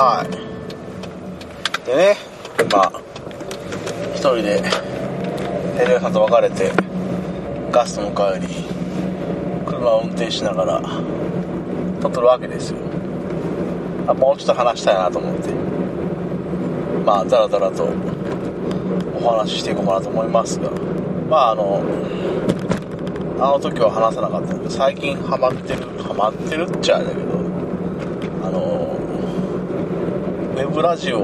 はい。でね今一人でテレビさんと別れてガストの帰り車を運転しながら撮ってるわけですよ。あもうちょっと話したいなと思って。まあだらだらとお話ししていこうかなと思いますが。まああのあの時は話さなかったけど最近ハマってるハマってるっちゃあれだけどあのウウェブラジオ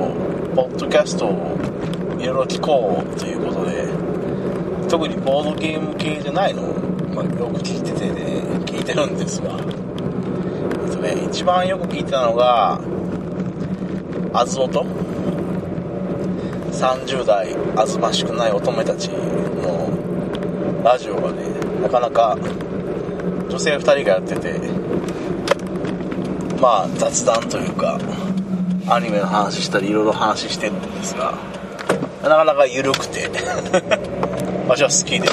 ポッドキャストをいろいろ聞こうということで特にボードゲーム系じゃないのを、まあ、よく聞いててね聞いてるんですが。えっとね一番よく聞いてたのがあずおと30代あずましくない乙女たちのラジオがねなかなか女性2人がやっててまあ雑談というかアニメの話したりいろいろ話してるんですがなかなか緩くて 私は好きで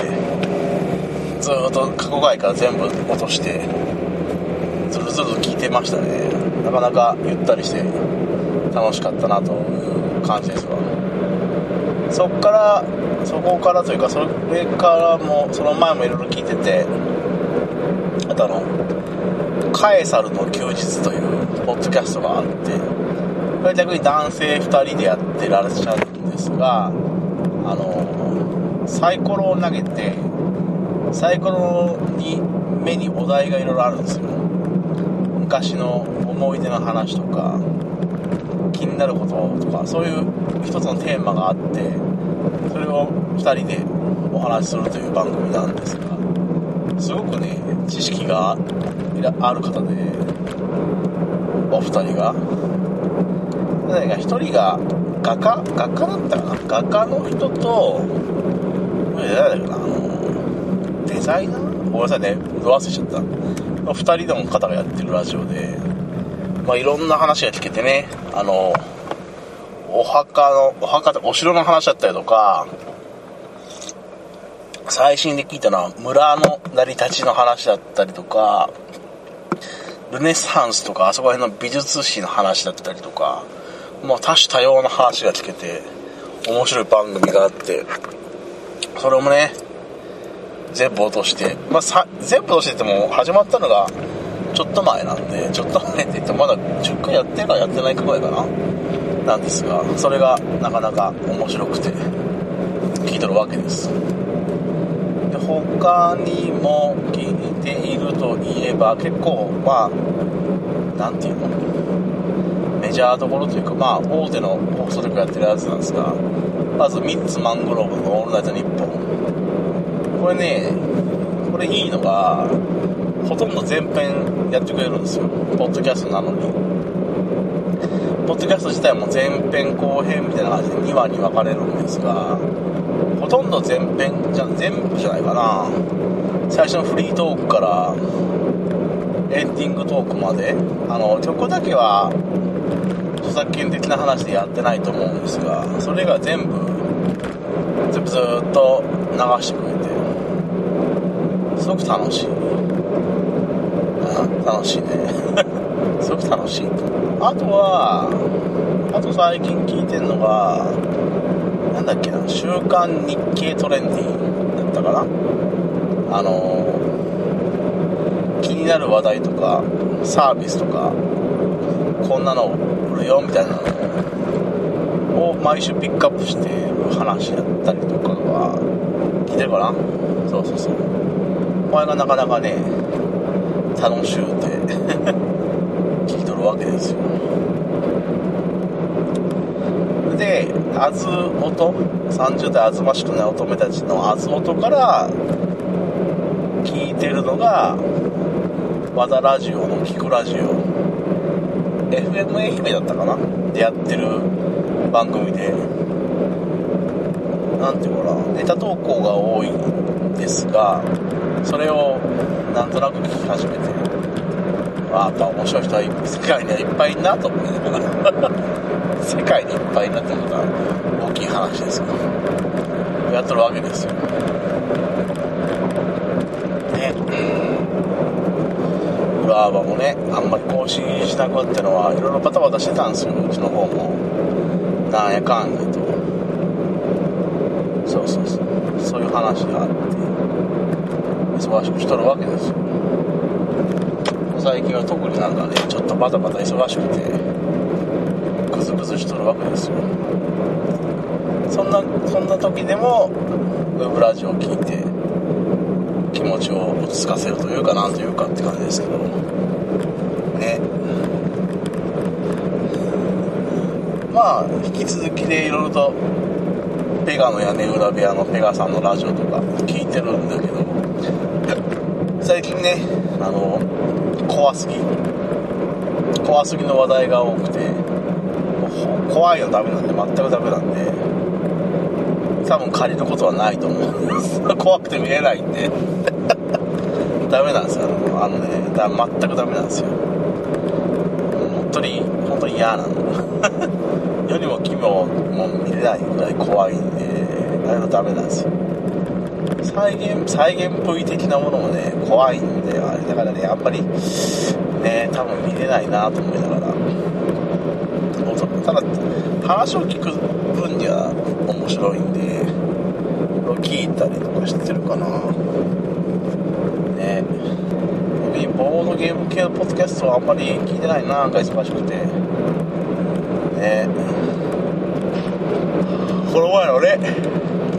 ずっと過去回から全部落としてずるずる聞いてましたね。なかなかゆったりして楽しかったなという感じですわ。そっからそこからというかそれからもその前もいろいろ聞いててあとあの「カエサルの休日」というポッドキャストがあってこれ逆に男性2人でやってらっしゃるんですがあのサイコロを投げてサイコロに目にお題がいろいろあるんですよ。昔の思い出の話とか気になることとかそういう一つのテーマがあってそれを2人でお話しするという番組なんですがすごくね知識がある方でお二人が誰か1人が画家画家だったかな？画家の人と誰だっけなあのデザイナー？ごめんなさいねど忘れちゃった。2人の方がやってるラジオでまあ、いろんな話が聞けてね、あの、お墓の、お墓お城の話だったりとか、最新で聞いたのは村の成り立ちの話だったりとか、ルネサンスとか、あそこら辺の美術史の話だったりとか、もう多種多様な話が聞けて、面白い番組があって、それもね、全部落として、まあ、さ全部落としてても始まったのが、ちょっと前なんで、ちょっと前って言ってもまだ10回やってるかやってないかぐらいかななんですが、それがなかなか面白くて、聞いてるわけです。で、他にも聞いているといえば、結構、まあ、なんていうの？メジャーどころというか、まあ、大手の放送局やってるやつなんですが、まず、ミッツマングローブのオールナイトニッポン。これね、これいいのが、ほとんど全編やってくれるんですよ。ポッドキャストなのに。ポッドキャスト自体も前編後編みたいな感じで2話に分かれるんですが、ほとんど前編じゃ、全部じゃないかな。最初のフリートークからエンディングトークまで、あの、曲だけは著作権的な話でやってないと思うんですが、それが全部、ずっと流してくれて、すごく楽しい。楽しいね。すごく楽しいあとはあと最近聞いてんのがなんだっけな週刊日経トレンディだったかな？あの気になる話題とかサービスとかこんなのるよみたいな。のを毎週ピックアップして話やったりとかは聞いてるかな。そうそうそう。これがなかなかね楽しゅうて聞いとるわけですよ。であず音30代あずましくない乙女たちのあず音から聞いてるのが和田ラジオの聞くラジオ FM 愛媛だったかな？でやってる番組で。なんていうかな。ネタ投稿が多いんですがそれをなんとなく聞き始めてあやっぱ面白い人は世界にはいっぱいいんなと思いながら世界にいっぱいいんなってことは大きい話ですよ。やっとるわけですよねうわバーバもねあんまり更新しなくってのはいろいろバタバタしてたんですよ。うちの方も。なんやかんやと。そうそうそう。そういう話があって。忙しくしとるわけですよ。最近は特になんかねちょっとバタバタ忙しくてグズグズしとるわけですよ。そんなそんな時でもウェブラジオを聞いて気持ちを落ち着かせるというかなんというかって感じですけど。ね。まあ引き続きでいろいろとペガの屋根裏部屋のペガさんのラジオとか聞いてるんだけど最近ねあの怖すぎ。怖すぎの話題が多くて怖いのダメなんで全くダメなんで多分借りることはないと思うんです。怖くて見えないんで。ダメなんですよ。あのねだ全くダメなんですよ。本当に本当に嫌なの 世にも奇妙も見れないぐらい怖いんであれはダメなんですよ。再現再現 V 的なものもね怖いんであれだからねあんまりね多分見れないなと思いながら。ただ話を聞く分には面白いんで聞いたりとかしてるかな。ねボードゲーム系のポッドキャストはあんまり聞いてないななんか忙しくて。ね。この前のね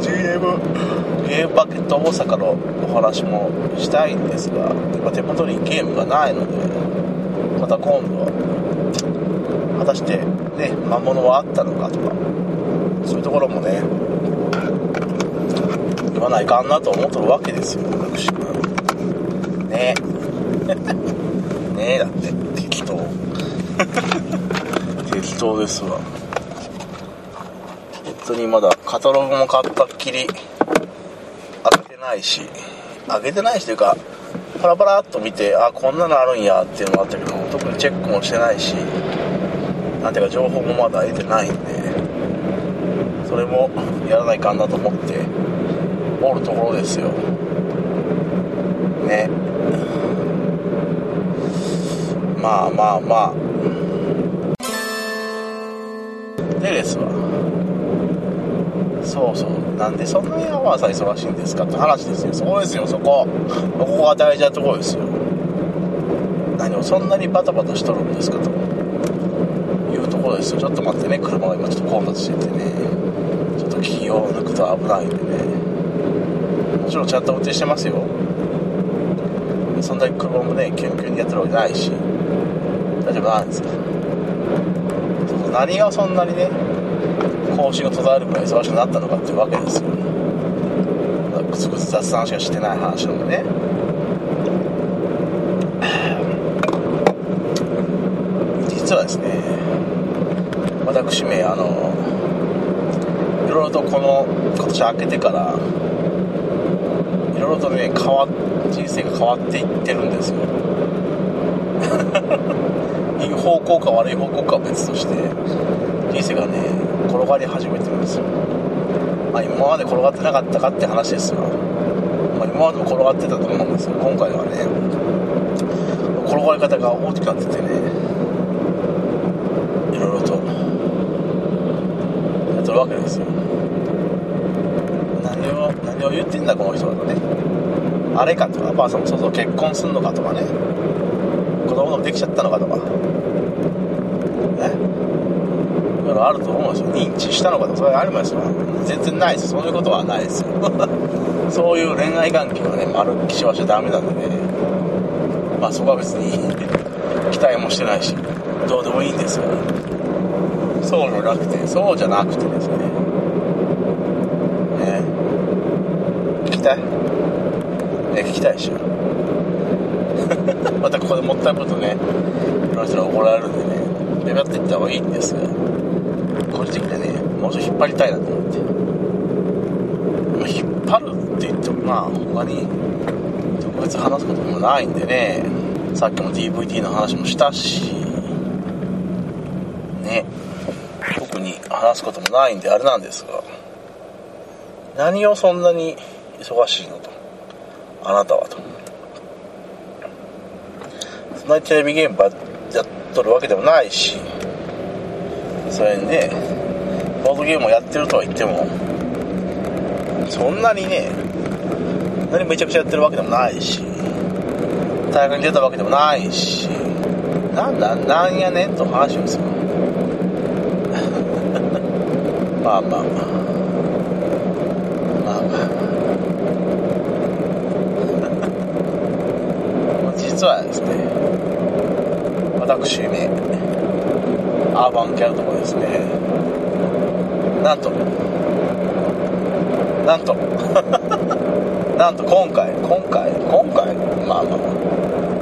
GM ゲームバケット大阪のお話もしたいんですが今手元にゲームがないのでまた今度は果たしてね魔物はあったのかとかそういうところもね言わないかんなと思っとるわけですよ私ねねえだって。適当。適当ですわ。本当にまだカタログも買ったっきり開けてないし。開けてないしというかパラパラっと見てあこんなのあるんやっていうのもあったけど特にチェックもしてないしなんていうか情報もまだ得てないんでそれもやらないかんなと思っておるところですよ。ねまあまあまあ。でですわそうそう。なんでそんなにわざ忙しいんですかって話ですよ。そこですよそこ。ここが大事なところですよ。何をそんなにバタバタしとるんですかというところですよ。ちょっと待ってね。車が今ちょっと混雑しててね。ちょっと気を抜くと危ないんでね。もちろんちゃんと運転してますよ。そんなに車もねキュンキュンにやってるわけないし。大丈夫なんですか何がそんなにね更新が途絶えるくらい忙しくなったのかっていうわけですよ。ぐつぐつ雑談しかしてない話なんでね。実はですね私めあのいろいろとこの今年明けてからいろいろとね変わ人生が変わっていってるんですよ。方向か悪い方向かは別として人生がね転がり始めてるんですよ。まあ今まで転がってなかったかって話ですよ、まあ、今までも転がってたと思うんですけど今回はね。転がり方が大きくなっててね。いろいろと。やってるわけですよ。何を何を言ってんだこの人だとね。あれかとかばあさんもそうそう結婚すんのかとかね。子供もできちゃったのかとか。あると思うんですよ。認知したのかとかそれありますよ。全然ないです。そういうことはないですよ。そういう恋愛関係はね丸っきしはしちゃダメなんでねまあそこは別に期待もしてないし。どうでもいいんですよ。そうじゃなくてそうじゃなくてですね。ね。聞きたい？ね聞きたいでしょ。またここでもったいぶるとねいろんな人に怒られるんでね。ベバっていった方がいいんですが。個人的にはねもうちょっと引っ張りたいなと思って、引っ張るって言ってもまあ他に特別話すこともないんでねさっきも DVD の話もしたしね。特に話すこともないんであれなんですが何をそんなに忙しいのとあなたはと。そんなにテレビ現場やっとるわけでもないしそれにねゲームをやってるとは言ってもそんなにね何めちゃくちゃやってるわけでもないし大会に出たわけでもないしなんだなんやねんと話をする。まあまあまあ。まあまあ。実はですね私ねアーバンキャラともですねなんと。なんと。なんと今回。今回？今回？まあま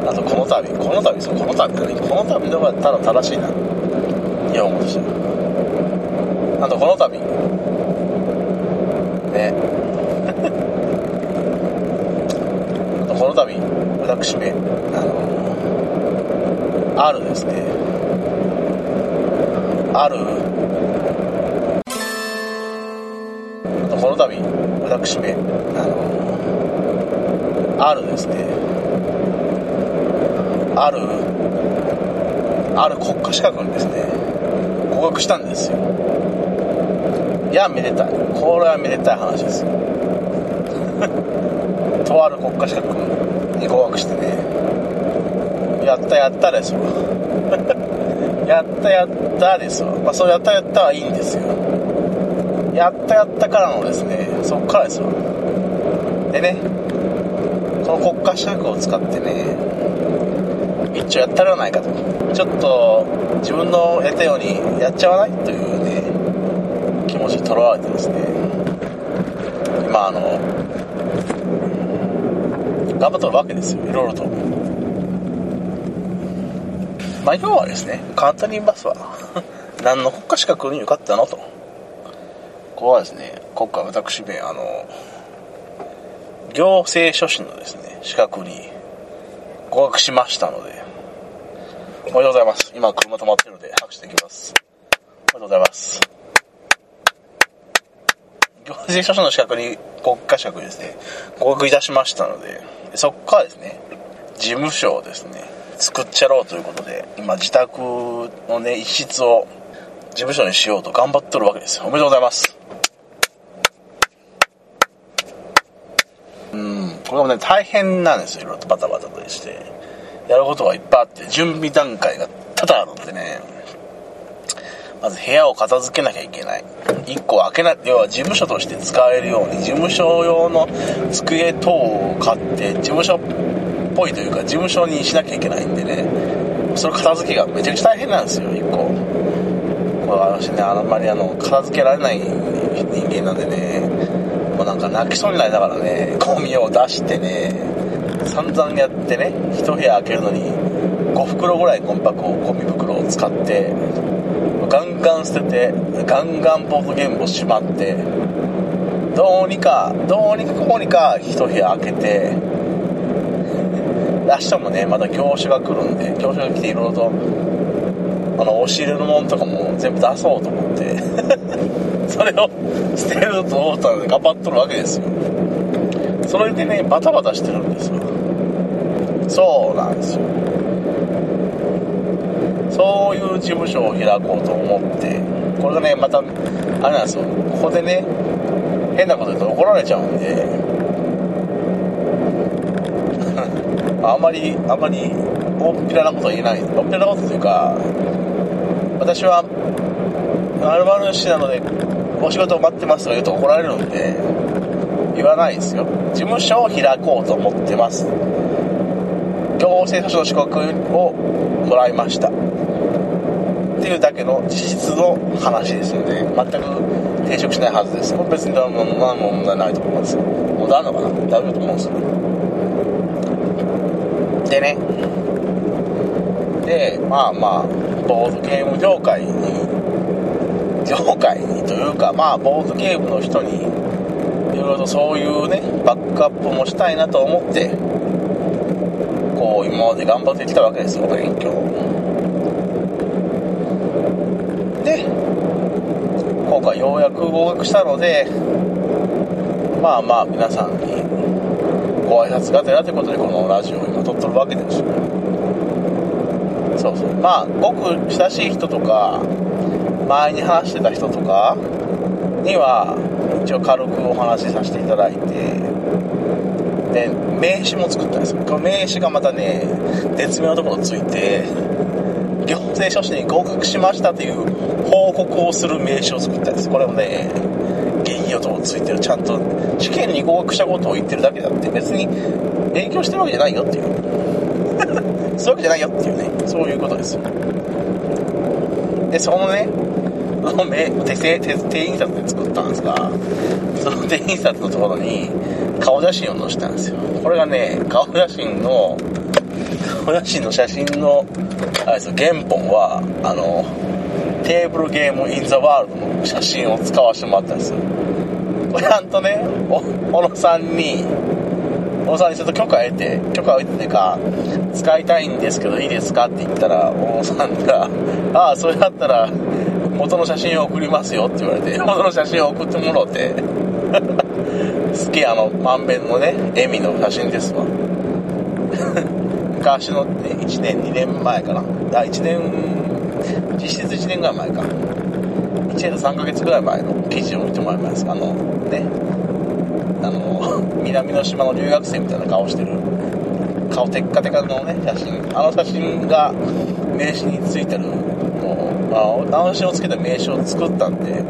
あ。あとこの度。この度そうこの度この度のがただ正しいな。日本語としてなんとこの度。ね。あとこの度私めあのあるですね。ある私めあのあるですね。あるある国家資格にですね合格したんですよ。いやめでたい。これはめでたい話ですよ。とある国家資格に合格してね。やったやったですわ やったやったですわまあそうやったやったはいいんですよ。やったやったからのですねそっからですわ。でねこの国家資格を使ってね一丁やったらないかと。ちょっと自分のやったようにやっちゃわないというね気持ちにとらわれてですね。今あの頑張っとるわけですよ。いろいろと。まあ要はですね簡単に言いますわ。何の国家資格に受かったのと。ここはですね。国家私めあの行政書士のですね資格に合格しましたのでおめでとうございます。今車止まってるので拍手できます。おめでとうございます。行政書士の資格に国家資格にですね合格いたしましたのでそこからですね事務所をですね作っちゃろうということで今自宅のね一室を事務所にしようと頑張っとるわけですよ。おめでとうございますうんこれもね大変なんですよ。いろいろとバタバタとして。やることがいっぱいあって準備段階が多々あるんでね。まず部屋を片付けなきゃいけない。1個開けな要は事務所として使えるように事務所用の机等を買って事務所っぽいというか事務所にしなきゃいけないんでね。その片付けがめちゃくちゃ大変なんですよ1個。これ私ねあんまりあの片付けられない人間なんでね。もなんか泣きそうになりながらねゴミを出してね散々やってね一部屋開けるのに5袋ぐらいコンパクトゴミ袋を使ってガンガン捨ててガンガンボードゲームをしまってどうにかどうにかこうにか一部屋開けて明日もねまた業種が来るんで業種が来ていろいろとあの押し入れのものとかも全部出そうと思って。それを捨てると思ったので頑張っとるわけですよ。それでねバタバタしてるんですよ。そうなんですよ。そういう事務所を開こうと思ってこれがねまたあれなんですよ。ここでね変なこと言うと怒られちゃうんで。あんまりあんまり大っぴらなことは言えない。大っぴらなことというか私は○〇市なのでお仕事待ってますとか言うと怒られるんで言わないですよ事務所を開こうと思ってます行政書士の資格をもらいましたっていうだけの事実の話ですので全く抵触しないはずです。これ別に何も問題ないと思います。問題あるのかな大丈夫と思うんですよ。でね。でまあまあボードゲーム業界に業界にというかまあボードゲームの人にいろいろとそういうねバックアップもしたいなと思ってこう今まで頑張ってきたわけですよ勉強。で今回ようやく合格したのでまあまあ皆さんにご挨拶がてらということでこのラジオを今撮っとるわけです。よそうそう。まあごく親しい人とか前に話してた人とかには一応軽くお話しさせていただいてで名刺も作ったんですよ。この名刺がまたね絶妙なところついて行政書士に合格しましたという報告をする名刺を作ったんです。これもねゲギオとついてるちゃんと試験に合格したことを言ってるだけだって別に影響してるわけじゃないよっていう。そういうわけじゃないよっていうねそういうことですよ。でそのねその手製手手印刷で作ったんですがその手印刷のところに顔写真を載せたんですよ。これがね顔写真の顔写真の写真のあれです原本はあのテーブルゲームインザワールドの写真を使わせてもらったんですよ。これちゃんとねお小野さんに小野さんにちょっと許可を得て許可を得てか使いたいんですけどいいですかって言ったら小野さんが「ああそれだったら元の写真を送りますよ」って言われて元の写真を送ってもろて すげえあの満面のね笑みの写真ですわ 昔の、ね、1年2年前かな。あ1年実質1年ぐらい前か。1年と3ヶ月ぐらい前の記事を見てもらいます。あのね。あの 南の島の留学生みたいな顔してる。顔テッカテカのね写真。あの写真が名刺についてる、あ、あの写真をつけた名刺を作ったんで。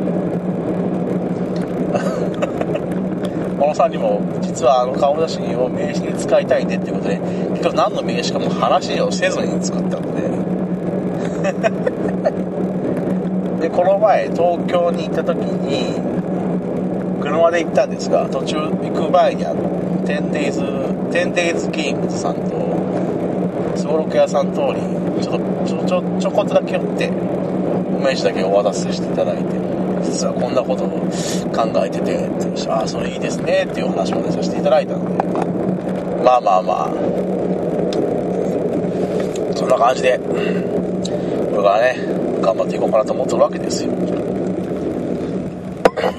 小野さんにも実はあの顔写真を名刺に使いたいねっていうことで結局何の名刺かも話をせずに作ったんで。でこの前東京に行った時に車で行ったんですが途中行く前にあの 10days, 10days ゲームズさんとすごろく屋さん通りちょっとちょちょちょこっとだけ寄って名刺だけお渡ししていただいて実はこんなことを考えててああそれいいですねっていう話までさせていただいたのでまあまあまあそんな感じでこれからね頑張っていこうかなと思ってるわけですよ。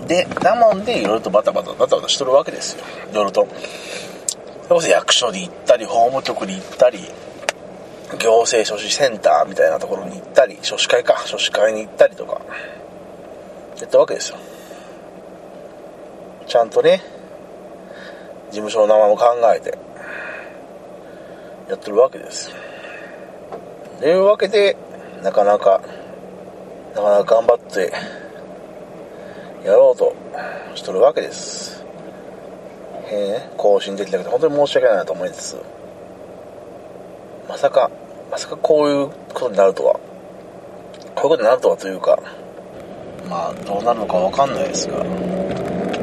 でなもんでいろいろとバタバタバタバタしとるわけですよ。いろいろと。それこそ役所に行ったり法務局に行ったり行政書士センターみたいなところに行ったり書士会か。書士会に行ったりとか。やったわけですよ。ちゃんとね事務所の名前も考えてやってるわけです。というわけでなかなかなかなか頑張ってやろうとしとるわけです。えー、更新できなくて本当に申し訳ないなと思いつつまさかまさかこういうことになるとは。こういうことになるとはというかまあどうなるのか分かんないですが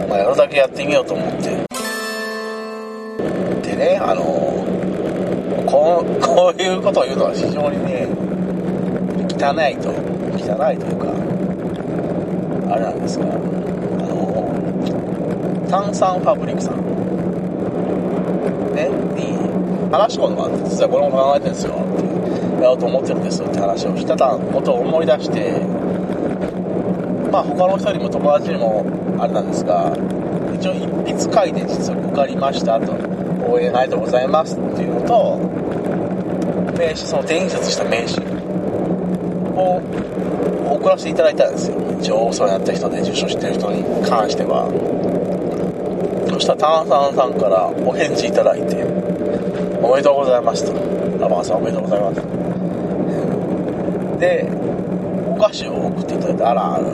まあやるだけやってみようと思って。でねあのこうこういうことを言うのは非常にね汚いと汚いというかあれなんですがあの炭酸ファブリックさん。ねに話し込んでもらって実はこれも考えてるんですよ。ってやろうと思ってるんですって話をしてたことを思い出してまあ他の人にも友達にもあれなんですが一応一筆書いて実は受かりましたと。応援ありがとうございますっていうのと名刺その転印刷した名刺を送らせていただいたんですよ。一応お世話になった人で受賞してる人に関しては。そしたら炭酸さんからお返事いただいておめでとうございますと。ラバーさんおめでとうございますでお菓子を送っていただいてあらあら。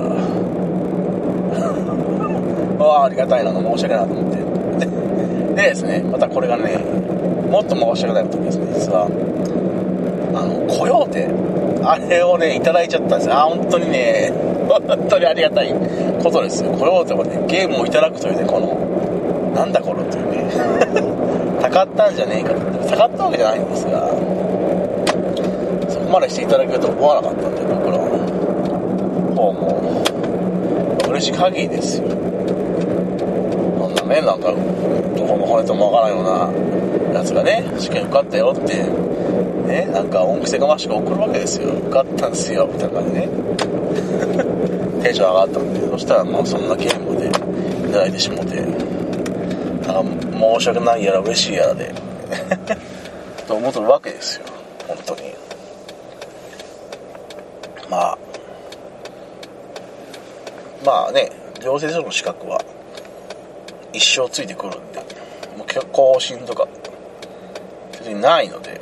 あ ありがたいなの申し訳ないなと思って。ででですねまたこれがねもっと申し訳ないことですね実は。あのコヨーテあれをねいただいちゃったんですよ。あ本当にね 本当にありがたいことですよ。コヨーテもねゲームをいただくというねこのなんだこれというね。たかったんじゃねえかたかったわけじゃないんですが。までしていただけると思わなかったんで僕ら方も。う嬉しい限りですよ。こんなねなんかどこの骨ともわからんようなやつがね試験受かったよってねなんか恩着せがましく送るわけですよ。受かったんですよみたいな感じね。テンション上がったんでそしたらまあそんなゲームでいただいてしもて。なんか申し訳ないやら嬉しいやらで と思ってるわけですよ本当にまあまあね行政書の資格は一生ついてくるんでもう更新とか別にないので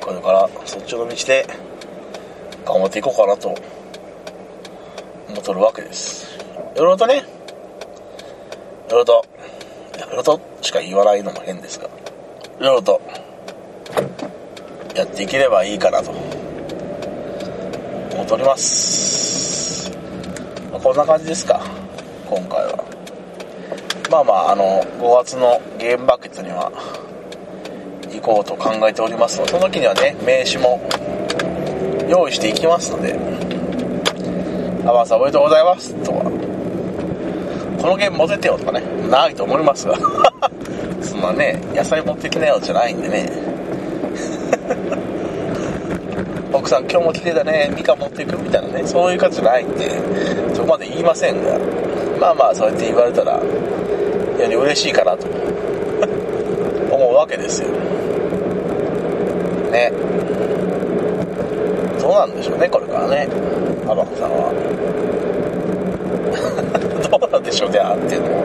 これからそっちの道で頑張っていこうかなと思っとるわけです。いろいろとねいろいろといろいろとしか言わないのも変ですがいろいろとやっていければいいかなと思っております、まあ、こんな感じですか。今回は。まあまああの5月のゲームバケツには行こうと考えております。のでその時にはね名刺も用意していきますので「アバンさんおめでとうございます」とか「このゲーム持ててよ」とかね。ないと思いますが。そんなね野菜持ってきなよじゃないんでね。奥さん今日も綺麗だね。みかん持っていくみたいなね。そういう感じじゃないんで。そこまで言いませんが。まあまあそうやって言われたらより嬉しいかなと思う。わけですよ。ね。どうなんでしょうねこれからね。アバコさんは。どうなんでしょうねっていうの。も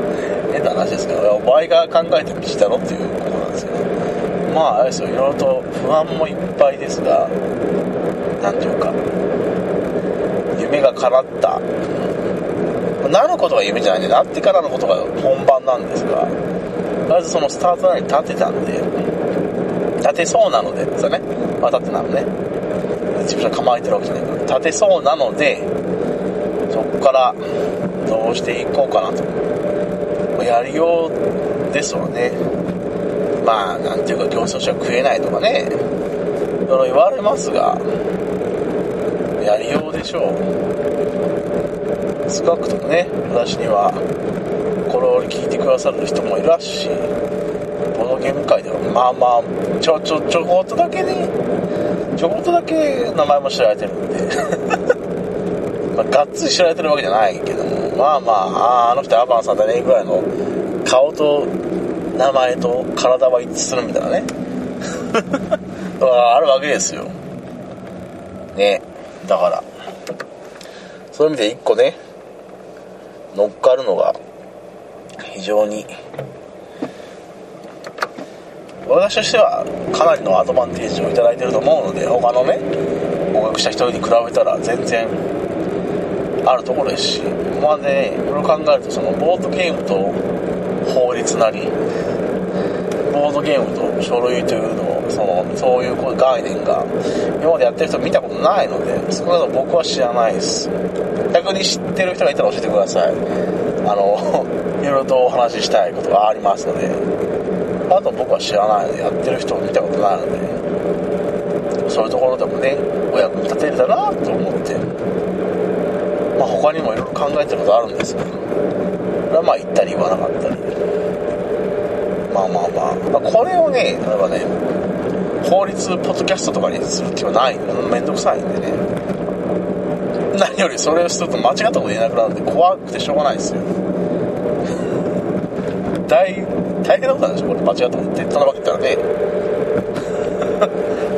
変な話ですけどお前が考えてる道だろっていうことなんですけど。まああれですよ。いろいろと不安もいっぱいですが。何ていうか夢が叶った。なることが夢じゃないんでなってからのことが本番なんですがとりあえずそのスタートラインに立てたんで立てそうなのでですよね。まあ立ってなのね。自分が構えてるわけじゃない。から立てそうなのでそこからどうしていこうかなと。やりようですわね。まあなんていうか競争者食えないとかね。いろいろ言われますがやりようでしょう。少なくともね私にはこれを聞いてくださる人もいらしボードゲーム界ではまあまあちょちょちょこっとだけねちょこっとだけ名前も知られてるんで。まあ、がっつり知られてるわけじゃないけどもまあまあああの人アバンさんだねぐらいの顔と名前と体は一致するみたいなね。あるわけですよ。ね。だから。そういう意味で一個ね乗っかるのが非常に私としてはかなりのアドバンテージを頂いてると思うので他のね合格した人に比べたら全然あるところですしまあねいろいろ考えるとそのボードゲームと法律なりボードゲームと書類というのをそのそういう概念が今までやってる人見たことないので少なくとも僕は知らないです。逆に知ってる人がいたら教えてください。あの いろいろとお話ししたいことがありますので。あと僕は知らないのでやってる人を見たことないので。そういうところでもねお役に立てるだなと思って。まあ他にもいろいろ考えてることあるんですけど。これはまあ言ったり言わなかったり。まあまあまあ、まあ、これをね例えばね法律ポッドキャストとかにする気はない。めんどくさいんでね。何よりそれをすると間違ったこと言えなくなるんで怖くてしょうがないですよ。大大変なことなんでしょこれ間違ったこと言ってそんなこと言ったらね。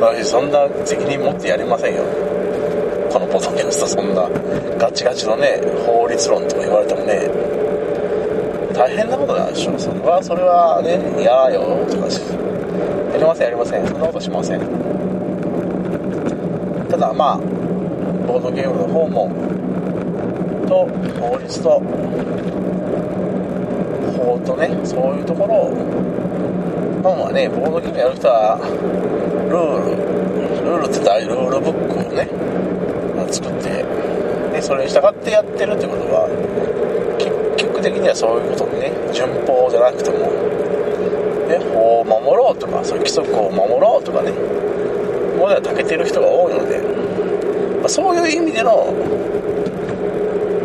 私そんな責任持ってやりませんよ。このポッドキャストそんなガチガチのね法律論とか言われてもね。大変なことなんでしょそれはそれはね嫌よとかりませんやりません。そんなことしません。ただまあボードゲームの方もと法律と法とねそういうところを本はねボードゲームやる人はルールルールって言ったらルールブックをね作ってでそれに従ってやってるってことは結局的にはそういうことでね順法じゃなくても、守ろうとかそういう規則を守ろうとかね。ものは長けてる人が多いので、まあ、そういう意味での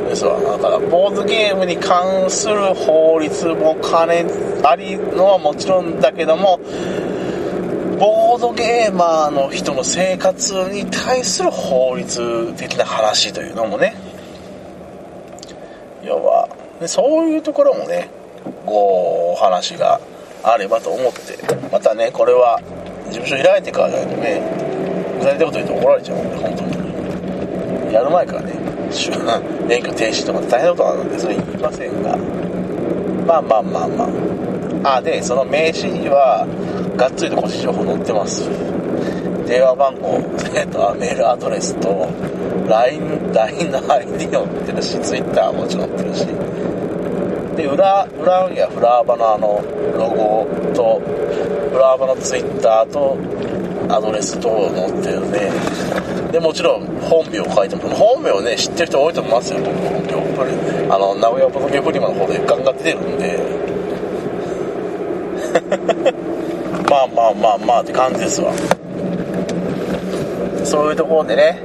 ですわだからボードゲームに関する法律も金ありのはもちろんだけどもボードゲーマーの人の生活に対する法律的な話というのもね要はでそういうところもねお話があればと思ってまたねこれは事務所開いてからだとね具体的なこと言うと怒られちゃうんで本当に。やる前からね 免許停止とか大変なことなのでそれ言いませんが。まあまあまあまあ。あでその名刺にはがっつりと個人情報載ってます。電話番号、えっと、メールアドレスと LINE, LINE の ID 載ってるし Twitter ももちろん載ってるし。で裏裏にはフラーバのあのロゴとフラーバの Twitter とアドレス等載ってるんでもちろん本名を書いても本名をね知ってる人多いと思いますよ本名。あの名古屋ボトゲフリマの方でガンガン出てるんで。まあまあまあまあって感じですわ。そういうところでね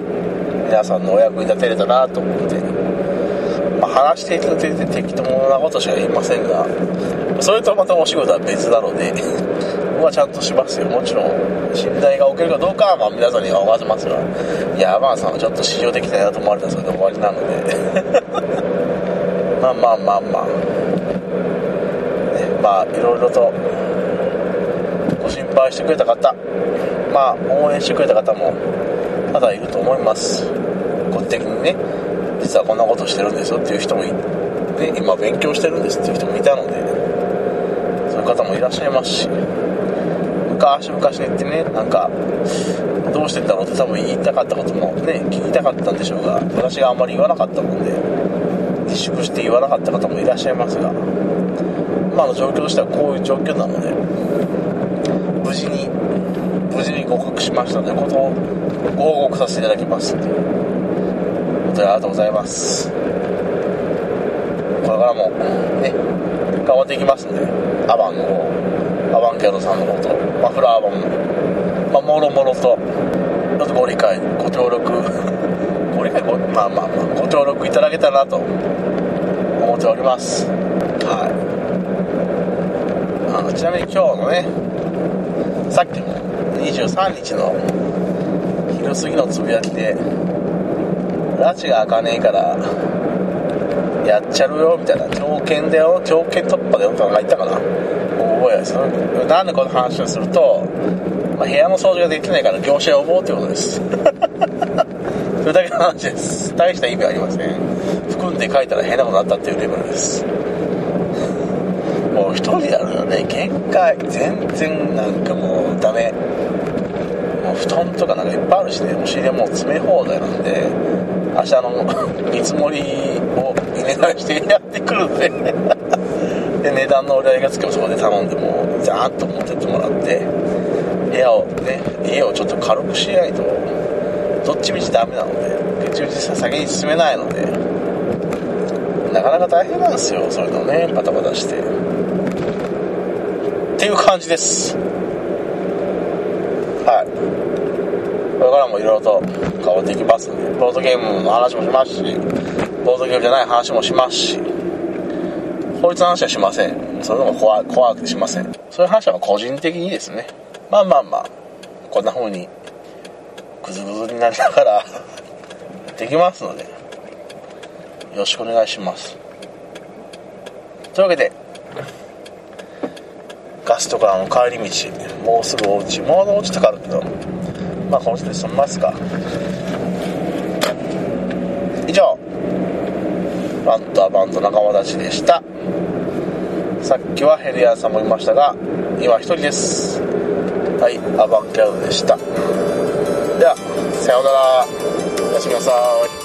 皆さんのお役に立てれたなと思って話していただいて適当なことしか言いませんがそれとまたお仕事は別なので 僕はちゃんとしますよ。もちろん信頼が起きるかどうかはまあ皆さんには分かってますがいや天野さんはちょっと市場できないなと思われたらそれで終わりなので。まあまあまあまあ、ね、まあいろいろとご心配してくれた方まあ応援してくれた方もまだいると思います。個人的にね。はこんなことしてるんですよっていう人もいて今勉強してるんですっていう人もいたのでそういう方もいらっしゃいますし昔々に言ってねなんかどうしてんだろうって多分言いたかったこともね聞きたかったんでしょうが私があんまり言わなかったもんで自粛して言わなかった方もいらっしゃいますが今の状況としてはこういう状況なので無事に無事に合格しましたのでことをご報告させていただきます当にありがとうございます。これからもね頑張っていきますんでアバンの方アバンキャドさんの方とマフラーアバンまあもろもろとちょっとご理解ご協力 ご理解ごまあまあまあご協力いただけたらなと思っております。はい。あのちなみに今日のねさっきも23日の昼過ぎのつぶやきで拉致が開かねえからやっちゃるよみたいな。条件だよ。条件突破だよとか言ったかな。覚えないです？なんでこの話をすると、まあ、部屋の掃除ができないから業者呼ぼうってことです。それだけの話です。大した意味ありません。含んで書いたら変なことになったっていうレベルです。もう一人やるのね。限界。全然なんかもうダメ。もう布団とかなんかいっぱいあるしね。お尻はもう詰め放題なんで。明日の見積もりを値段してやってくるんで。で値段の折り合いがつけばそこで頼んでもうザーッと持ってってもらって。部屋をね家をちょっと軽くしないとどっちみちダメなので。うちうち先に進めないので。なかなか大変なんですよそういうのねバタバタして。っていう感じです。はい。これからもいろいろとっていきます。ボードゲームの話もしますしボードゲームじゃない話もしますし法律の話はしません。それでも怖怖くてしません。そういう話は個人的にですね。まあまあまあこんな風にグズグズになりながら できますのでよろしくお願いします。というわけでガストからの帰り道もうすぐお家もうお家とかあるけどまあこの人で済みますか。以上。バントアバント仲間たちでした。さっきはヘリアさんもいましたが今一人です。はいアバンギャルドでした。ではさようなら。おやすみなさい。